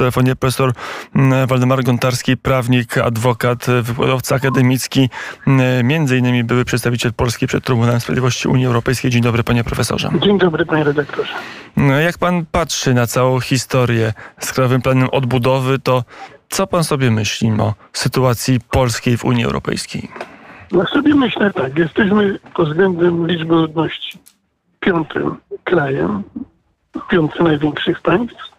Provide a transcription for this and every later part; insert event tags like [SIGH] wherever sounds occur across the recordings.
telefonie profesor mm, Waldemar Gontarski, prawnik, adwokat, wykładowca akademicki, mm, między innymi były przedstawiciel Polski przed Trybunałem Sprawiedliwości Unii Europejskiej. Dzień dobry panie profesorze. Dzień dobry panie redaktorze. No, jak pan patrzy na całą historię z Krajowym Planem Odbudowy, to co pan sobie myśli o sytuacji polskiej w Unii Europejskiej? No sobie myślę tak, jesteśmy pod względem liczby ludności piątym krajem, piąty największych państw,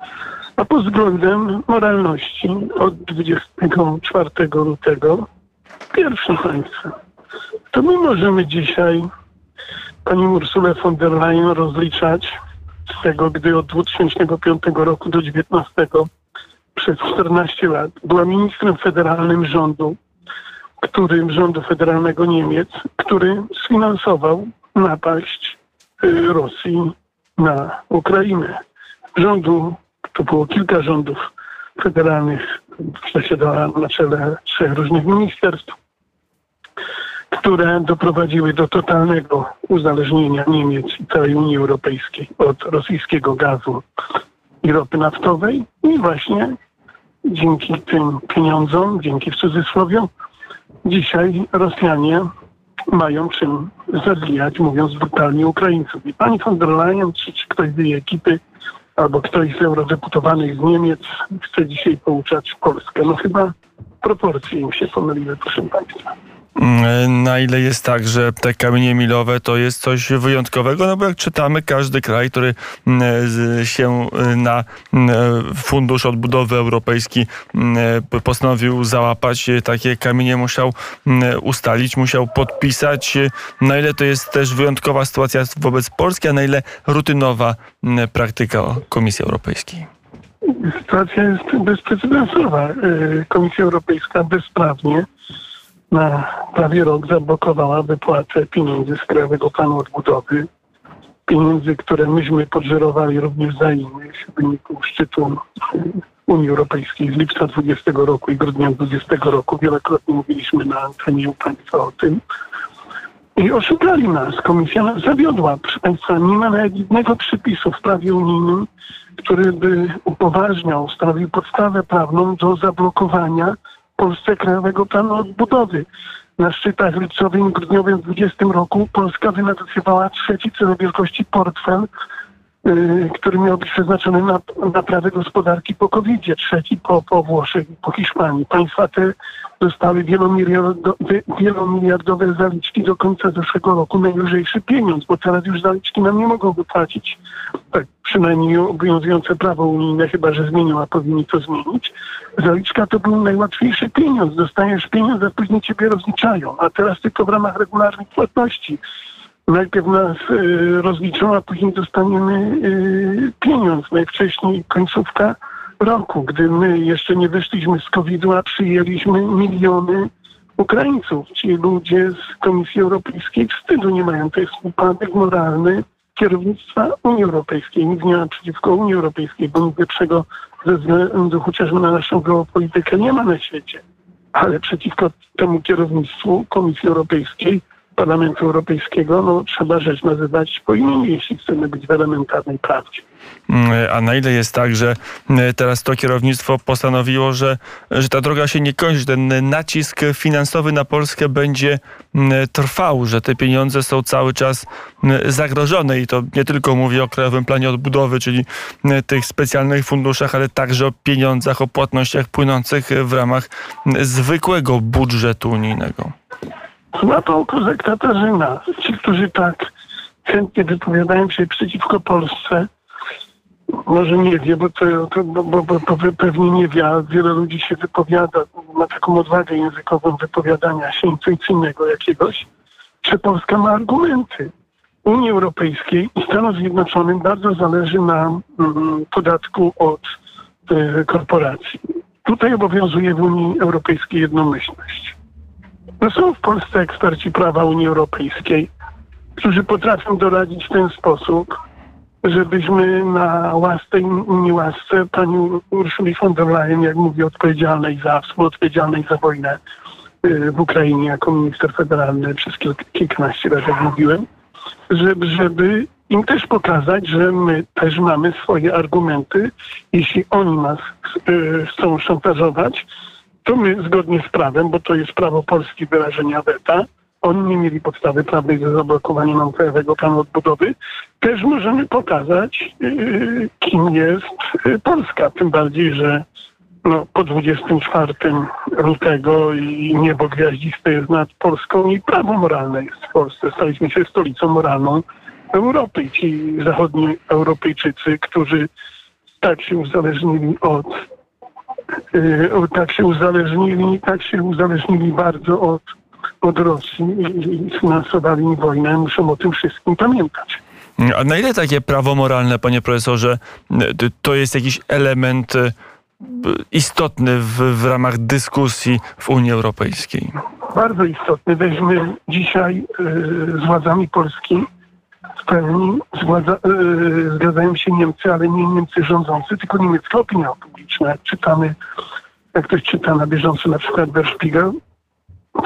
a pod względem moralności od 24 lutego pierwszym państwem. To my możemy dzisiaj pani Ursulę von der Leyen rozliczać z tego, gdy od 2005 roku do 2019 przez 14 lat była ministrem federalnym rządu, który, rządu federalnego Niemiec, który sfinansował napaść y, Rosji na Ukrainę. Rządu, to było kilka rządów federalnych, przesiadała na czele trzech różnych ministerstw, które doprowadziły do totalnego uzależnienia Niemiec i całej Unii Europejskiej od rosyjskiego gazu i ropy naftowej i właśnie dzięki tym pieniądzom, dzięki w cudzysłowie, dzisiaj Rosjanie mają czym zabijać, mówiąc brutalnie, Ukraińców. I pani von der Leyen, czy, czy ktoś z jej ekipy, albo ktoś z eurodeputowanych z Niemiec chce dzisiaj pouczać Polskę. No chyba proporcje im się pomyliły, proszę państwa. Mm, na ile jest tak, że te kamienie milowe to jest coś wyjątkowego, no bo jak czytamy, każdy kraj, który mm, się y, na mm, Fundusz Odbudowy Europejski postanowił załapać, y, takie kamienie musiał ustalić, musiał podpisać. Na ile to jest też wyjątkowa sytuacja wobec Polski, a na ile rutynowa praktyka Komisji Europejskiej? Sytuacja jest bezprecedensowa. Y, Komisja Europejska bezprawnie na prawie rok zablokowała wypłatę pieniędzy z Krajowego Planu Odbudowy. Pieniędzy, które myśmy podżerowali również za innych w wyniku szczytu Unii Europejskiej z lipca 20 roku i grudnia 20 roku. Wielokrotnie mówiliśmy na antenie u Państwa o tym. I oszukali nas. Komisja nas zawiodła. Proszę Państwa, nie ma nawet jednego przepisu w prawie unijnym, który by upoważniał, stanowił podstawę prawną do zablokowania Polsce Krajowego Planu Odbudowy. Na szczytach lipcowym i grudniowym w 2020 roku Polska wynegocjowała trzeci co do wielkości portfel, który miał być przeznaczony na naprawę gospodarki po covid trzeci po, po Włoszech i po Hiszpanii. Państwa te dostały wielomiliardowe zaliczki do końca zeszłego roku, najlżejszy pieniądz, bo teraz już zaliczki nam nie mogą wypłacić. Tak, przynajmniej obowiązujące prawo unijne, chyba że zmienią, a powinni to zmienić. Zaliczka to był najłatwiejszy pieniądz. Dostajesz pieniądz, a później ciebie rozliczają. A teraz tylko w ramach regularnych płatności. Najpierw nas y, rozliczą, a później dostaniemy y, pieniądz. Najwcześniej końcówka roku, gdy my jeszcze nie wyszliśmy z COVID-u, a przyjęliśmy miliony Ukraińców. Ci ludzie z Komisji Europejskiej wstydu nie mają. To jest upadek moralny kierownictwa Unii Europejskiej. Nic nie ma przeciwko Unii Europejskiej, bo nic lepszego ze względu chociażby na naszą geopolitykę nie ma na świecie. Ale przeciwko temu kierownictwu Komisji Europejskiej Parlamentu Europejskiego, no trzeba rzecz nazywać po imieniu, jeśli chcemy być w elementarnej prawdzie. Mm, a na ile jest tak, że mm, teraz to kierownictwo postanowiło, że, że ta droga się nie kończy, ten nacisk finansowy na Polskę będzie mm, trwał, że te pieniądze są cały czas zagrożone i to nie tylko mówię o Krajowym Planie Odbudowy, czyli tych specjalnych funduszach, ale także o pieniądzach, o płatnościach płynących w ramach zwykłego budżetu unijnego. Złapał kozak Katarzyna. Ci, którzy tak chętnie wypowiadają się przeciwko Polsce, może nie wie, bo, to, to bo, bo, bo, pewnie nie wie, a wiele ludzi się wypowiada, ma taką odwagę językową wypowiadania się intuicyjnego jakiegoś, że Polska ma argumenty. Unii Europejskiej i Stanom Zjednoczonym bardzo zależy na mm, podatku od y, korporacji. Tutaj obowiązuje w Unii Europejskiej jednomyślność. No są w Polsce eksperci prawa Unii Europejskiej, którzy potrafią doradzić w ten sposób, żebyśmy na łasce i niełasce pani Urszuli von der Leyen, jak mówi, odpowiedzialnej za, współodpowiedzialnej za wojnę y, w Ukrainie jako minister federalny przez kilk, kilkanaście lat, jak mówiłem, żeby, żeby im też pokazać, że my też mamy swoje argumenty. Jeśli oni nas y, chcą szantażować, to my zgodnie z prawem, bo to jest prawo Polski wyrażenia weta, oni nie mieli podstawy prawnej do zablokowania nam Krajowego Planu Odbudowy, też możemy pokazać, yy, kim jest yy, Polska. Tym bardziej, że no, po 24 lutego i niebo gwiaździste jest nad Polską i prawo moralne jest w Polsce. Staliśmy się stolicą moralną Europy. Ci zachodni Europejczycy, którzy tak się uzależnili od tak się uzależnili, tak się uzależnili bardzo od od Rosji i finansowali wojnę, muszą o tym wszystkim pamiętać. A na ile takie prawo moralne, panie profesorze, to jest jakiś element e, istotny w, w ramach dyskusji w Unii Europejskiej? Bardzo istotny. Weźmy dzisiaj y, z władzami Polski pełni zgadza, y, zgadzają się Niemcy, ale nie Niemcy rządzący, tylko niemiecka opinia publiczna. Jak czytamy, jak ktoś czyta na bieżąco na przykład Der Spiegel,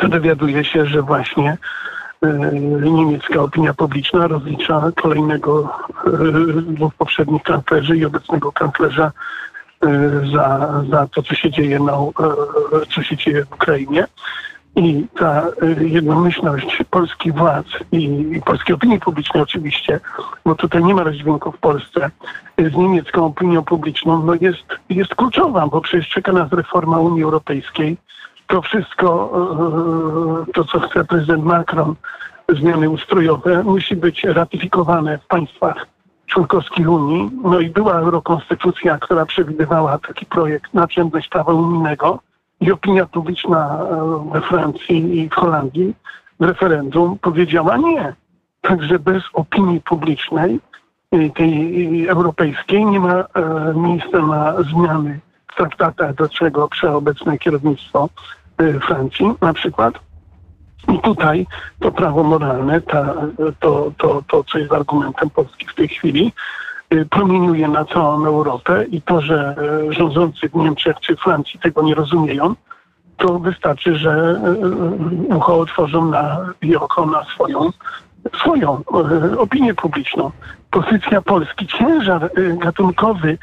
to dowiaduje się, że właśnie e, niemiecka opinia publiczna rozlicza kolejnego e, dwóch poprzednich kanclerzy i obecnego kanclerza e, za, za to, co się dzieje na, co się dzieje w Ukrainie. I ta jednomyślność polskich władz i, i polskiej opinii publicznej oczywiście, bo tutaj nie ma rozdźwięku w Polsce, z niemiecką opinią publiczną, no jest, jest kluczowa, bo przecież czeka nas reforma Unii Europejskiej, to wszystko, e, to co chce prezydent Macron, zmiany ustrojowe, musi być ratyfikowane w państwach członkowskich Unii. No i była eurokonstytucja, która przewidywała taki projekt nadrzędność prawa unijnego i opinia publiczna e, we Francji i w Holandii w referendum powiedziała nie. Także bez opinii publicznej, e, tej europejskiej, nie ma miejsca na zmiany traktatach, do czego przeobecne kierownictwo Francji na przykład. I tutaj to prawo moralne, ta, to, to, to, co jest argumentem Polski w tej chwili, promieniuje na całą Europę i to, że y, rządzący w Niemczech czy Francji tego nie rozumieją, to wystarczy, że ucho otworzą na, i oko na swoją, swoją opinię publiczną. Pozycja Polski, ciężar gatunkowy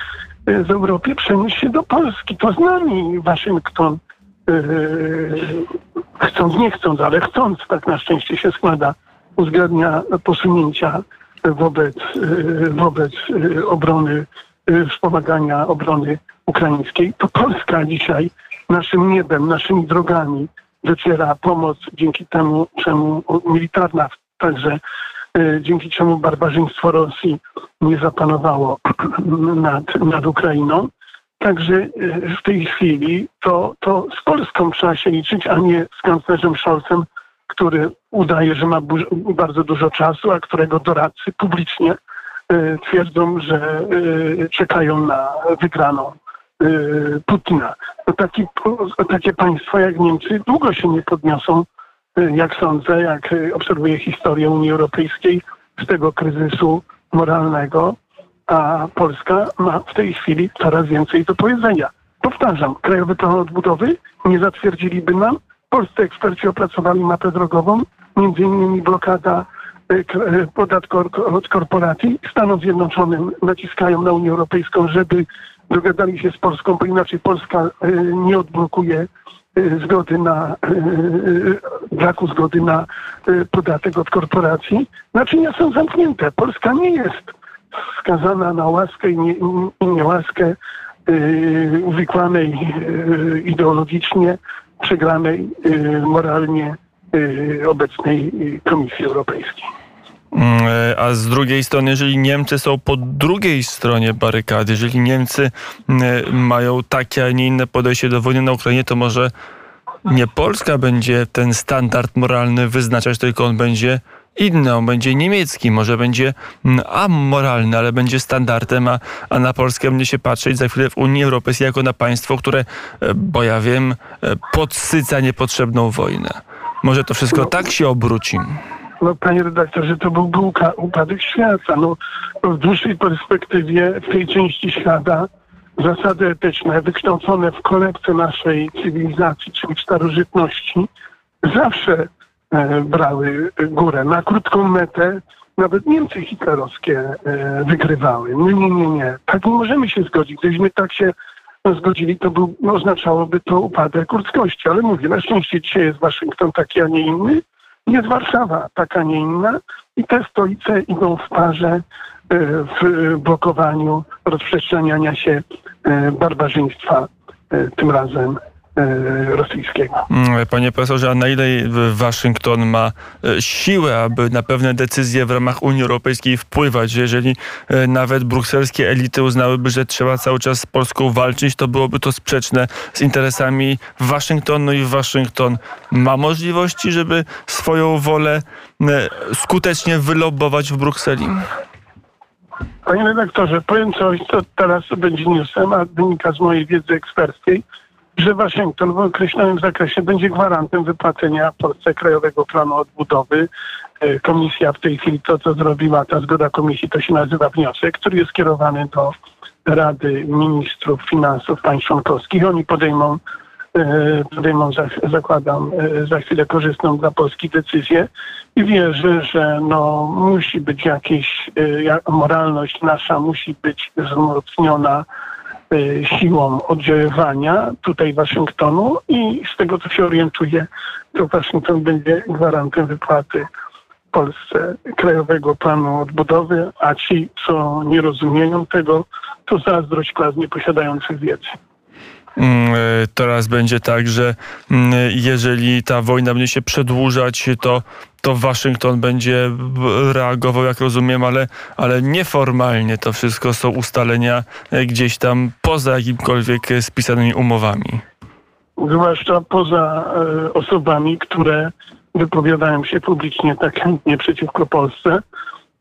z Europy przeniósł się do Polski. To z nami Waszyngton, chcąc, nie chcąc, ale chcąc, tak na szczęście się składa, uzgadnia posunięcia wobec, yy, wobec yy, obrony, yy, wspomagania obrony ukraińskiej. To Polska dzisiaj naszym niebem, naszymi drogami dociera pomoc dzięki temu, czemu militarna także E, dzięki czemu barbarzyństwo Rosji nie zapanowało [CLEARS THROAT] nad, nad Ukrainą. Także e, w tej chwili to, to z Polską trzeba się liczyć, a nie z kanclerzem Scholzem, który udaje, że ma bardzo dużo czasu, a którego doradcy publicznie e, twierdzą, że czekają na wygraną Putina. Taki, takie państwa jak Niemcy długo się nie podniosą jak sądzę, jak obserwuję historię Unii Europejskiej, z tego kryzysu moralnego, a Polska ma w tej chwili coraz więcej do powiedzenia. Powtarzam, Krajowy Plan Odbudowy nie zatwierdziliby nam. Polscy eksperci opracowali mapę drogową, między innymi blokada e, e, podatku od korporacji. Stanom Zjednoczonym naciskają na Unię Europejską, żeby dogadali się z Polską, bo inaczej Polska e, nie odblokuje zgody na, braku zgody na podatek od korporacji. Naczynia są zamknięte. Polska nie jest skazana na łaskę i, nie, niełaskę uwikłanej ideologicznie, przegranej moralnie obecnej Komisji Europejskiej. Mm, e, a z drugiej strony, jeżeli Niemcy są po drugiej stronie barykady, jeżeli Niemcy mm, mają takie, a nie inne podejście do wojny na Ukrainie, to może nie Polska będzie ten standard moralny wyznaczać, tylko on będzie inny, on będzie niemiecki, może będzie mm, amoralny, ale będzie standardem, a, a na Polskę będzie się patrzeć za chwilę w Unii Europejskiej jako na państwo, które, e, bo ja wiem, e, podsyca niepotrzebną wojnę. Może to wszystko tak się obróci no, panie redaktorze, to byłby upadek świata. No, w dłuższej perspektywie w tej części świata zasady etyczne wykształcone w kolebce naszej cywilizacji, czyli w starożytności, zawsze brały górę. Na krótką metę nawet Niemcy hitlerowskie e, wygrywały. Nie, nie, nie, nie. Tak nie możemy się zgodzić. Gdybyśmy tak się zgodzili, to był, no, oznaczałoby to upadek ludzkości. Ale mówię, na szczęście dzisiaj jest Waszyngton taki, a nie inny. Jest Warszawa taka, nie inna. I te stolice idą w parze e, w blokowaniu rozprzestrzeniania się e, barbarzyństwa, tym razem E, rosyjskiego. Mm, panie profesorze, a na ile Waszyngton ma e, siłę, aby na pewne decyzje w ramach Unii Europejskiej wpływać? Jeżeli e, nawet brukselskie elity uznałyby, że trzeba cały czas z Polską walczyć, to byłoby to sprzeczne z interesami Waszyngtonu i Waszyngton ma możliwości, żeby swoją wolę skutecznie wylobować w Brukseli? Panie redaktorze, powiem coś, co teraz będzie newsem, a wynika z mojej wiedzy eksperckiej że Waszyngton w określonym zakresie będzie gwarantem wypłacenia Polsce Krajowego Planu Odbudowy. E, komisja w tej chwili to, co zrobiła, ta zgoda komisji, to się nazywa wniosek, który jest skierowany do Rady Ministrów Finansów Państw Członkowskich. Oni podejmą, e, podejmą zakładam, e, za chwilę korzystną dla Polski decyzję i wierzę, że no, musi być jakieś, moralność nasza musi być wzmocniona siłą oddziaływania tutaj Waszyngtonu i z tego co się orientuję, to Waszyngton będzie gwarantem wypłaty Polsce Krajowego Planu Odbudowy, a ci, co nie rozumieją tego, to zazdrość klas nieposiadających wiedzy. Mm, y, teraz będzie tak, że mm, jeżeli ta wojna będzie się przedłużać, to to Waszyngton będzie reagował, jak rozumiem, ale, ale nieformalnie to wszystko są ustalenia e, gdzieś tam poza jakimkolwiek spisanymi umowami. Zwłaszcza poza e, osobami, które wypowiadają się publicznie tak chętnie przeciwko Polsce,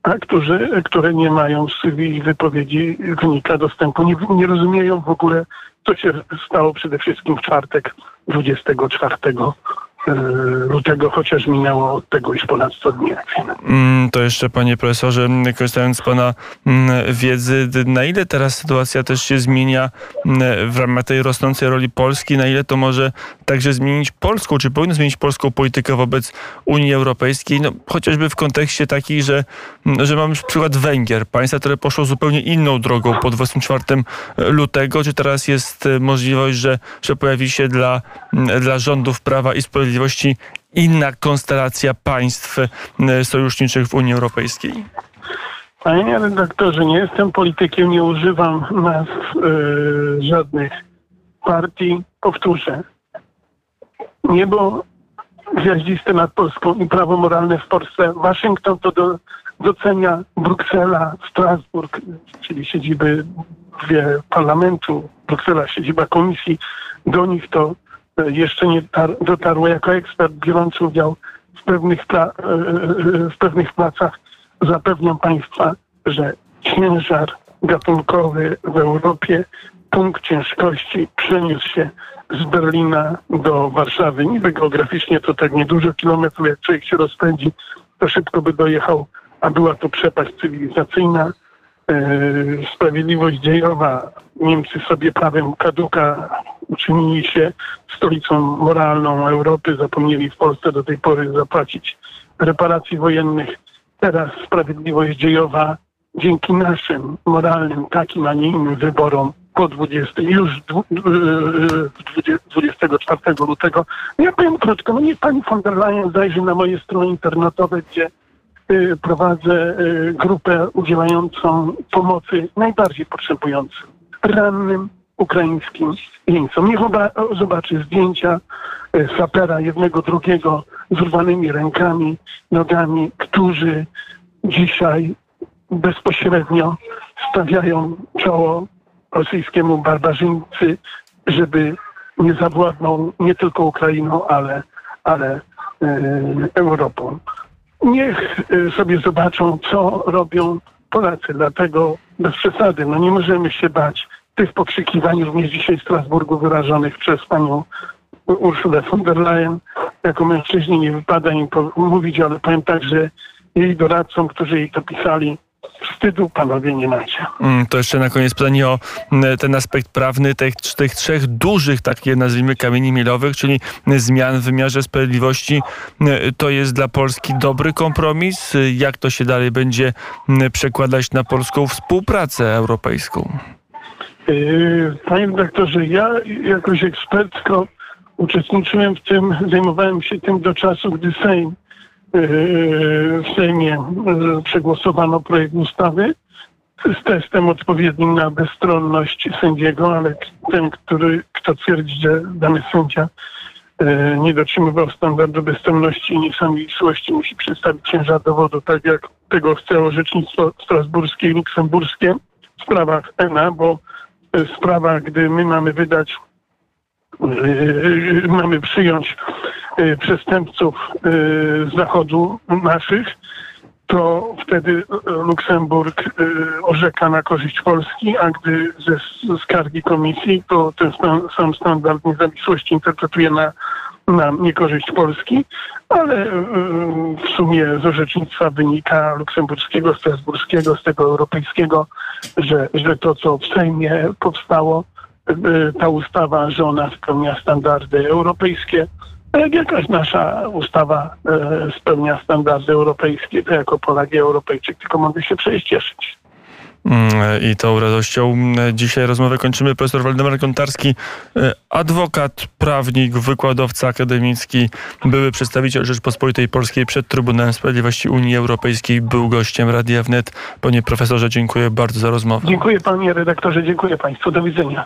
a którzy, które nie mają z ich wypowiedzi wynika dostępu, nie, nie rozumieją w ogóle, co się stało przede wszystkim w czwartek 24 E, lutego, chociaż minęło od tego już ponad 100 dni. Mm, to jeszcze panie profesorze, korzystając z pana mm, wiedzy, na ile teraz sytuacja też się zmienia mm, w ramach tej rosnącej roli Polski, na ile to może także zmienić polską, czy powinno zmienić polską politykę wobec Unii Europejskiej, no, chociażby w kontekście takiej, że, że mamy przykład Węgier, państwa, które poszło zupełnie inną drogą po 24 lutego, czy teraz jest możliwość, że, że pojawi się dla, dla rządów Prawa i Sprawiedliwości Sprawiedliwości inna konstelacja państw e, sojuszniczych w Unii Europejskiej? Panie redaktorze, nie jestem politykiem, nie używam nazw yy, żadnych partii. Powtórzę. Niebo gwiaździste nad Polską i prawo moralne w Polsce. Waszyngton to do, docenia Bruksela, Strasburg, czyli siedziby parlamentu, Bruksela, siedziba komisji. Do nich to jeszcze nie dotarło jako ekspert biorący udział w pewnych, e, e, w pewnych pracach. Zapewniam Państwa, że ciężar gatunkowy w Europie, punkt ciężkości przeniósł się z Berlina do Warszawy. Niby geograficznie to tak niedużo kilometrów, jak człowiek się rozpędzi, to szybko by dojechał, a była to przepaść cywilizacyjna. E, sprawiedliwość dziejowa. Niemcy sobie prawem kaduka uczynili się stolicą moralną Europy, zapomnieli w Polsce do tej pory zapłacić reparacji wojennych. Teraz sprawiedliwość dziejowa dzięki naszym moralnym, takim, a nie innym wyborom po 20, już 24 e, lutego. Ja powiem krótko, no niech pani von der Leyen zajrzy na moje strony internetowe, gdzie Y, prowadzę y, grupę udzielającą pomocy najbardziej potrzebującym, rannym ukraińskim jeńcom. Niech zobaczy zdjęcia y, sapera jednego, drugiego z urwanymi rękami, nogami, którzy dzisiaj bezpośrednio stawiają czoło rosyjskiemu barbarzyńcy, żeby nie zawładnął nie tylko Ukrainą, ale, ale Europą niech y, sobie zobaczą, co robią Polacy. Dlatego bez przesady, no nie możemy się bać tych pokrzykiwań również dzisiaj w Strasburgu wyrażonych przez panią Urszulę von der Leyen. Jako mężczyźni nie wypada im mówić, ale powiem tak, że jej doradcom, którzy jej to pisali, wstydu panowie nie macie. Mm, To jeszcze na koniec pytanie o mm, ten aspekt prawny tych, tych trzech dużych, takie nazwijmy, kamieni milowych, czyli zmian w wymiarze sprawiedliwości. Mm, To jest dla Polski dobry kompromis? Jak to się dalej będzie przekładać na polską współpracę europejską? Yy, Panie redaktorze, ja jakoś ekspercko uczestniczyłem w tym, zajmowałem się tym do czasu, gdy Sejm yy, w Sejmie yy, przegłosowano projekt ustawy z testem odpowiednim na bezstronność sędziego, ale ten, który, kto twierdzi, że dany sędzia nie dotrzymywał standardu bezstronności i niezawisłości, musi przedstawić ciężar dowodu, tak jak tego chce orzecznictwo strasburskie i luksemburskie w sprawach ENA, bo w sprawach, gdy my mamy wydać, yy, mamy przyjąć przestępców z zachodu naszych, to wtedy Luksemburg orzeka na korzyść Polski, a gdy ze skargi komisji, to ten sam standard niezawisłości interpretuje na, na niekorzyść Polski, ale yy, w sumie z orzecznictwa wynika luksemburskiego, strasburskiego, z tego europejskiego, że, że to, co w Sejmie powstało, y, ta ustawa, że ona spełnia standardy europejskie. Jak jakaś nasza ustawa y, spełnia standardy europejskie, to jako Polak i Europejczyk tylko mogę się przejść cieszyć. Mm, I tą radością mm, dzisiaj rozmowę kończymy. Profesor Waldemar Kontarski, e, adwokat, prawnik, wykładowca akademicki, były przedstawiciel Rzeczpospolitej Polskiej przed Trybunałem Sprawiedliwości Unii Europejskiej, był gościem Radia Wnet. Panie profesorze, dziękuję bardzo za rozmowę. Dziękuję panie redaktorze, dziękuję państwu. Do widzenia.